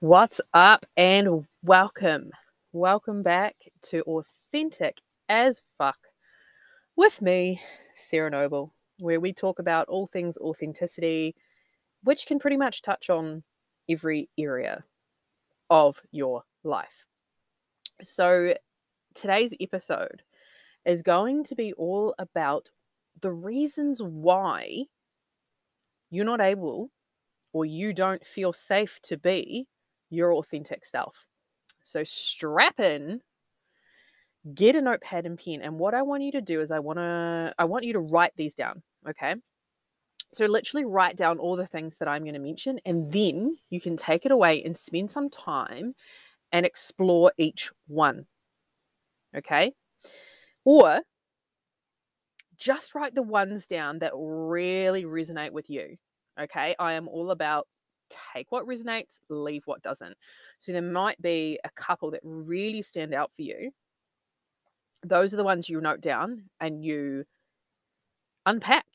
What's up and welcome. Welcome back to Authentic as Fuck with me, Sarah Noble, where we talk about all things authenticity, which can pretty much touch on every area of your life. So, today's episode is going to be all about the reasons why you're not able or you don't feel safe to be your authentic self. So strap in, get a notepad and pen, and what I want you to do is I want to I want you to write these down, okay? So literally write down all the things that I'm going to mention and then you can take it away and spend some time and explore each one. Okay? Or just write the ones down that really resonate with you. Okay? I am all about take what resonates, leave what doesn't. So there might be a couple that really stand out for you. Those are the ones you note down and you unpack.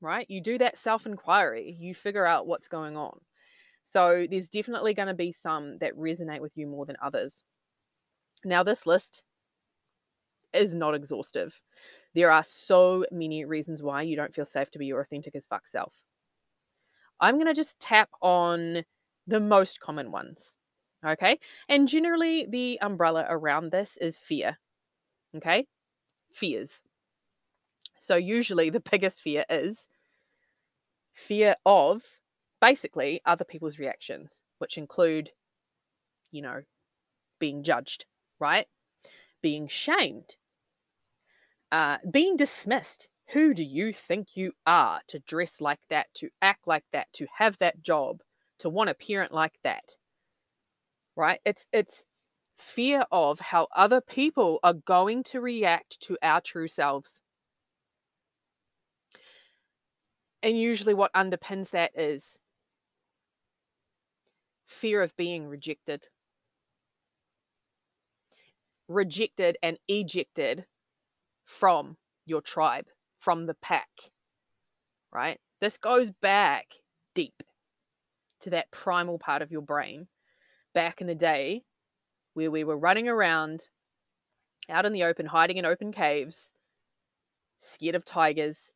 Right? You do that self inquiry, you figure out what's going on. So there's definitely going to be some that resonate with you more than others. Now, this list is not exhaustive. There are so many reasons why you don't feel safe to be your authentic as fuck self. I'm going to just tap on the most common ones. Okay. And generally, the umbrella around this is fear. Okay. Fears. So, usually, the biggest fear is fear of basically other people's reactions, which include, you know, being judged, right? Being shamed, uh, being dismissed, who do you think you are to dress like that, to act like that, to have that job, to want a parent like that? Right? It's it's fear of how other people are going to react to our true selves. And usually what underpins that is fear of being rejected. Rejected and ejected from your tribe from the pack, right? This goes back deep to that primal part of your brain back in the day where we were running around out in the open, hiding in open caves, scared of tigers,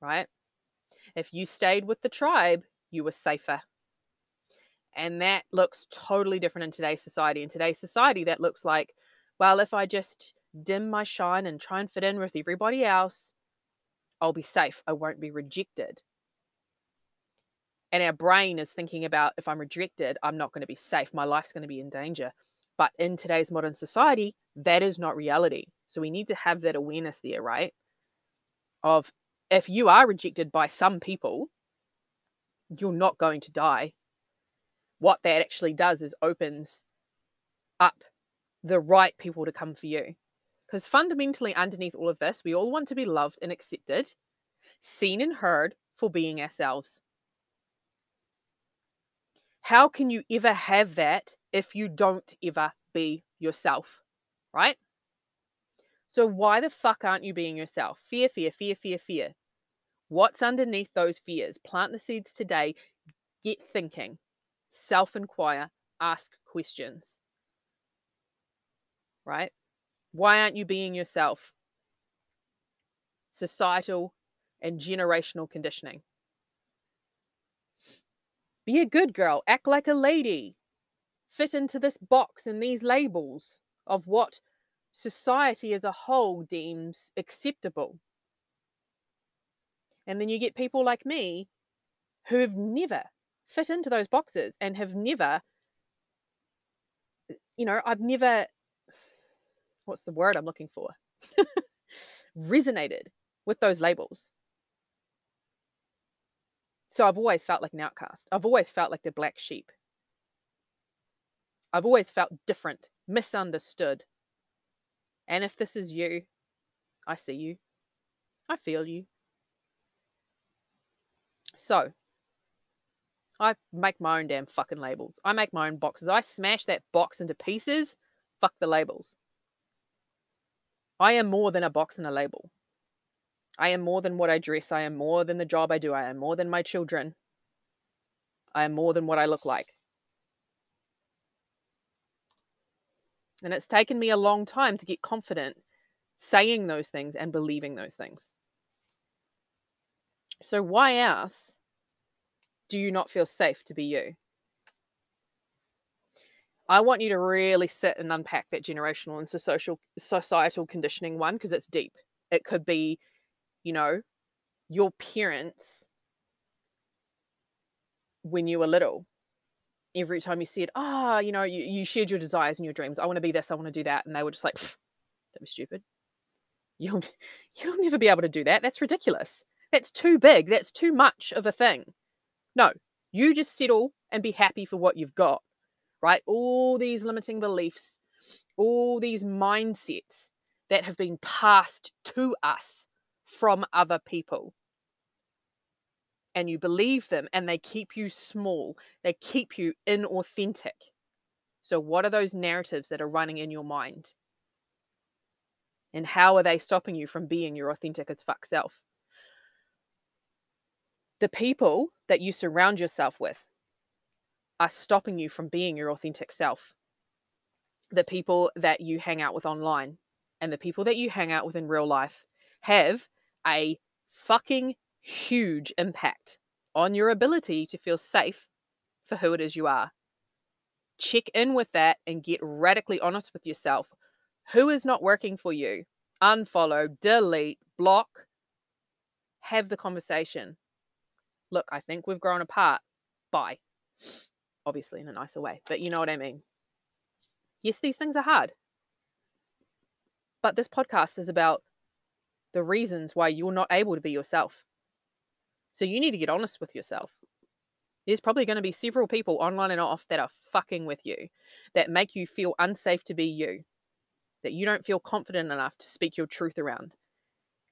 right? If you stayed with the tribe, you were safer. And that looks totally different in today's society. In today's society, that looks like, well, if I just dim my shine and try and fit in with everybody else, I'll be safe. I won't be rejected. And our brain is thinking about if I'm rejected, I'm not going to be safe. My life's going to be in danger. But in today's modern society, that is not reality. So we need to have that awareness there, right? Of if you are rejected by some people, you're not going to die. What that actually does is opens up the right people to come for you. Because fundamentally, underneath all of this, we all want to be loved and accepted, seen and heard for being ourselves. How can you ever have that if you don't ever be yourself? Right? So, why the fuck aren't you being yourself? Fear, fear, fear, fear, fear. What's underneath those fears? Plant the seeds today. Get thinking. Self inquire. Ask questions. Right? Why aren't you being yourself? Societal and generational conditioning. Be a good girl, act like a lady, fit into this box and these labels of what society as a whole deems acceptable. And then you get people like me who have never fit into those boxes and have never, you know, I've never what's the word I'm looking for? resonated with those labels. So I've always felt like an outcast. I've always felt like the black sheep. I've always felt different, misunderstood. And if this is you, I see you. I feel you. So, I make my own damn fucking labels. I make my own boxes. I smash that box into pieces. Fuck the labels. I am more than a box and a label. I am more than what I dress. I am more than the job I do. I am more than my children. I am more than what I look like. And it's taken me a long time to get confident saying those things and believing those things. So, why else do you not feel safe to be you? I want you to really sit and unpack that generational and social societal conditioning one because it's deep. It could be, you know, your parents when you were little. Every time you said, ah, oh, you know, you, you shared your desires and your dreams. I want to be this, I want to do that. And they were just like, don't be stupid. You'll you'll never be able to do that. That's ridiculous. That's too big. That's too much of a thing. No, you just settle and be happy for what you've got right? All these limiting beliefs, all these mindsets that have been passed to us from other people. And you believe them and they keep you small, they keep you inauthentic. So, what are those narratives that are running in your mind? And how are they stopping you from being your authentic as fuck self? The people that you surround yourself with, are stopping you from being your authentic self. The people that you hang out with online and the people that you hang out with in real life have a fucking huge impact on your ability to feel safe for who it is you are. Check in with that and get radically honest with yourself. Who is not working for you? Unfollow, delete, block. Have the conversation. Look, I think we've grown apart. Bye obviously in a nicer way, but you know what I mean. Yes, these things are hard. But this podcast is about the reasons why you're not able to be yourself. So you need to get honest with yourself. There's probably going to be several people online and off that are fucking with you, that make you feel unsafe to be you, that you don't feel confident enough to speak your truth around.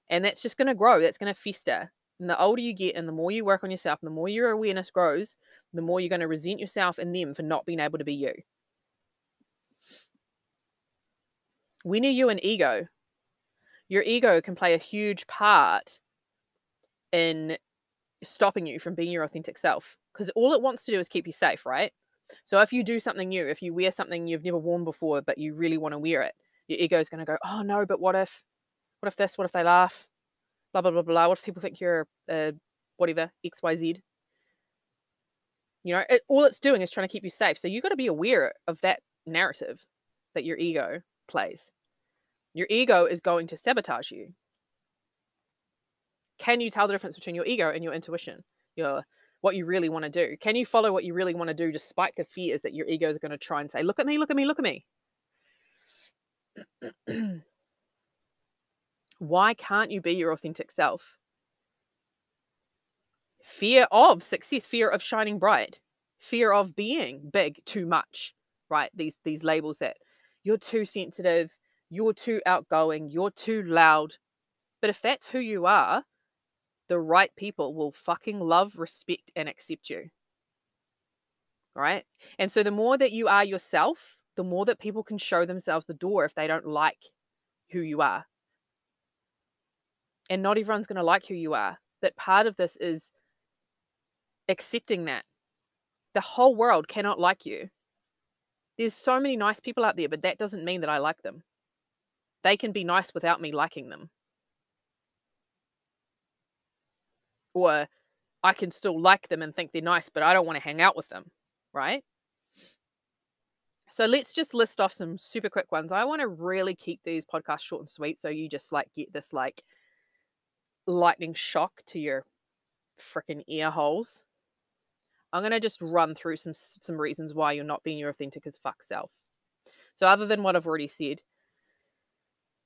And that's just going to grow, that's going to fester. And the older you get and the more you work on yourself, and the more your awareness grows, the more you're going to resent yourself and them for not being able to be you. When are you an ego? Your ego can play a huge part in stopping you from being your authentic self because all it wants to do is keep you safe, right? So if you do something new, if you wear something you've never worn before but you really want to wear it, your ego is going to go, "Oh no, but what if what if this? What if they laugh? Blah blah blah blah. What if people think you're uh, whatever XYZ?" You know, it, all it's doing is trying to keep you safe. So you got to be aware of that narrative that your ego plays. Your ego is going to sabotage you. Can you tell the difference between your ego and your intuition? Your what you really want to do? Can you follow what you really want to do despite the fears that your ego is going to try and say, "Look at me, look at me, look at me." Why can't you be your authentic self? fear of success, fear of shining bright, fear of being big too much, right? These these labels that you're too sensitive, you're too outgoing, you're too loud. But if that's who you are, the right people will fucking love, respect, and accept you. Right? And so the more that you are yourself, the more that people can show themselves the door if they don't like who you are. And not everyone's going to like who you are. But part of this is accepting that the whole world cannot like you. There's so many nice people out there, but that doesn't mean that I like them. They can be nice without me liking them. Or I can still like them and think they're nice, but I don't want to hang out with them, right? So let's just list off some super quick ones. I want to really keep these podcasts short and sweet so you just like get this like lightning shock to your freaking ear holes. I'm to just run through some some reasons why you're not being your authentic as fuck self. So other than what I've already said,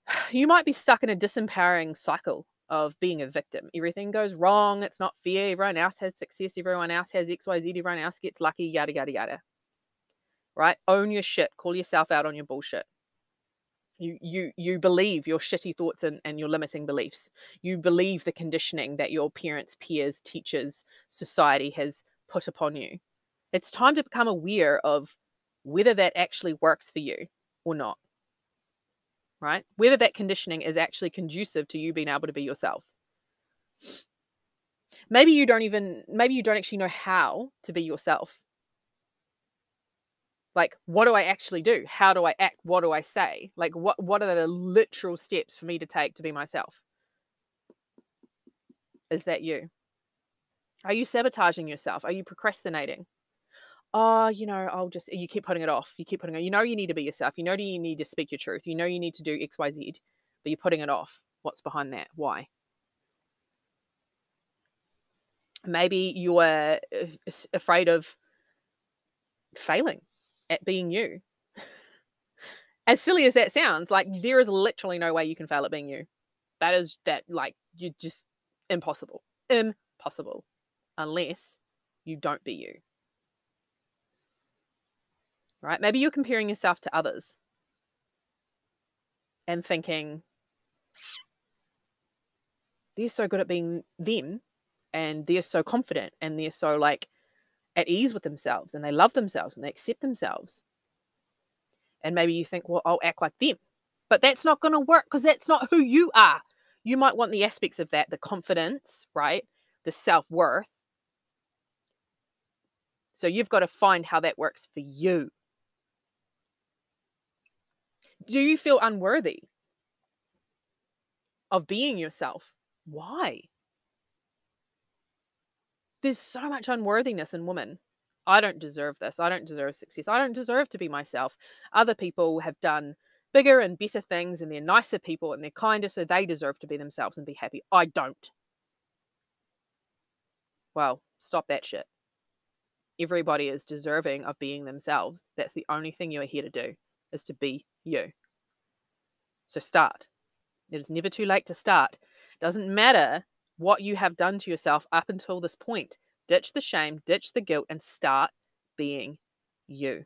you might be stuck in a disempowering cycle of being a victim. Everything goes wrong, it's not fair, everyone else has success, everyone else has XYZ, everyone else gets lucky, yada yada yada. Right? Own your shit, call yourself out on your bullshit. You you you believe your shitty thoughts and, and your limiting beliefs. You believe the conditioning that your parents, peers, teachers, society has put upon you. It's time to become aware of whether that actually works for you or not. Right? Whether that conditioning is actually conducive to you being able to be yourself. maybe you don't even maybe you don't actually know how to be yourself like what do i actually do? How do i act? What do i say? Like what what are the literal steps for me to take to be myself? Is that you? Are you sabotaging yourself? Are you procrastinating? Oh you know i'll just you keep putting it off. You keep putting it you know you need to be yourself. You know you need to speak your truth. You know you need to do xyz but you're putting it off. What's behind that? Why? Maybe you're uh, afraid of failing at being you. as silly as that sounds, like there is literally no way you can fail at being you. That is that like you just impossible. Impossible. Unless you don't be you. Right? Maybe you're comparing yourself to others and thinking they're so good at being them and they're so confident and they're so like at ease with themselves and they love themselves and they accept themselves. And maybe you think, well, I'll act like them. But that's not going to work because that's not who you are. You might want the aspects of that the confidence, right? The self worth. So you've got to find how that works for you. Do you feel unworthy of being yourself? Why? There's so much unworthiness in women. I don't deserve this. I don't deserve success. I don't deserve to be myself. Other people have done bigger and better things and they're nicer people and they're kinder, so they deserve to be themselves and be happy. I don't. Well, stop that shit. Everybody is deserving of being themselves. That's the only thing you are here to do, is to be you. So start. It is never too late to start. Doesn't matter what you have done to yourself up until this point. Ditch the shame, ditch the guilt, and start being you.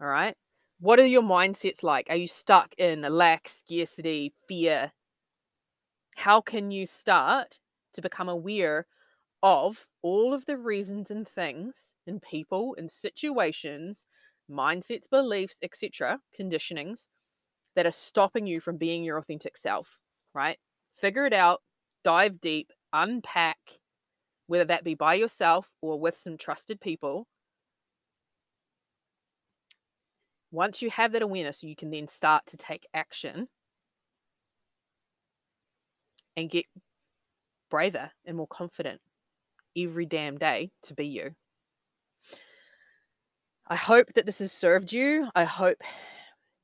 All right. What are your mindsets like? Are you stuck in lack, scarcity, fear? How can you start to become aware of all of the reasons and things and people and situations, mindsets, beliefs, etc., conditionings that are stopping you from being your authentic self, right? Figure it out, dive deep, unpack, whether that be by yourself or with some trusted people. Once you have that awareness, you can then start to take action and get braver and more confident every damn day to be you. I hope that this has served you. I hope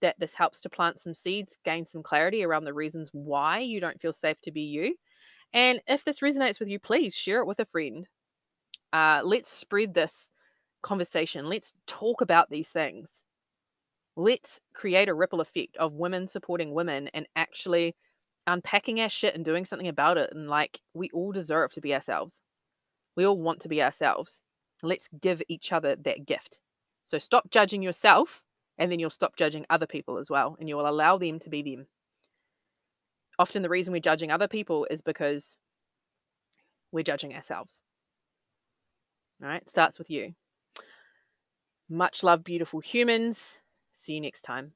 that this helps to plant some seeds, gain some clarity around the reasons why you don't feel safe to be you. And if this resonates with you, please share it with a friend. Uh, let's spread this conversation. Let's talk about these things. Let's create a ripple effect of women supporting women and actually unpacking our shit and doing something about it. And like, we all deserve to be ourselves. We all want to be ourselves. Let's give each other that gift. So stop judging yourself and then you'll stop judging other people as well and you will allow them to be them. Often the reason we're judging other people is because we're judging ourselves. All right, starts with you. Much love, beautiful humans. See you next time.